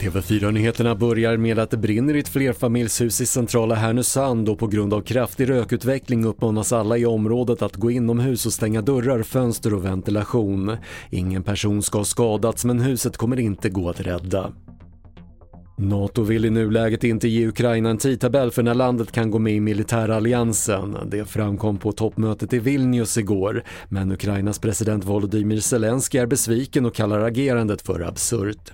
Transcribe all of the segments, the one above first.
TV4-nyheterna börjar med att det brinner i ett flerfamiljshus i centrala Härnösand och på grund av kraftig rökutveckling uppmanas alla i området att gå inomhus och stänga dörrar, fönster och ventilation. Ingen person ska ha skadats men huset kommer inte gå att rädda. NATO vill i nuläget inte ge Ukraina en tidtabell för när landet kan gå med i militäralliansen. Det framkom på toppmötet i Vilnius igår, men Ukrainas president Volodymyr Zelensky är besviken och kallar agerandet för absurt.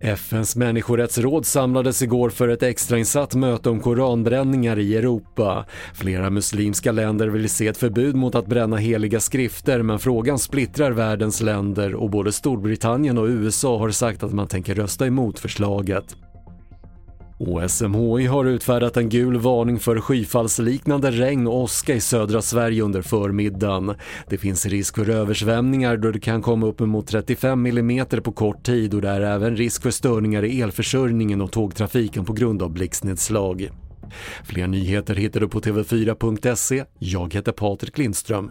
FNs människorättsråd samlades igår för ett extrainsatt möte om koranbränningar i Europa. Flera muslimska länder vill se ett förbud mot att bränna heliga skrifter men frågan splittrar världens länder och både Storbritannien och USA har sagt att man tänker rösta emot förslaget. SMHI har utfärdat en gul varning för skyfallsliknande regn och åska i södra Sverige under förmiddagen. Det finns risk för översvämningar då det kan komma upp emot 35 mm på kort tid och det är även risk för störningar i elförsörjningen och tågtrafiken på grund av blixtnedslag. Fler nyheter hittar du på tv4.se. Jag heter Patrik Lindström.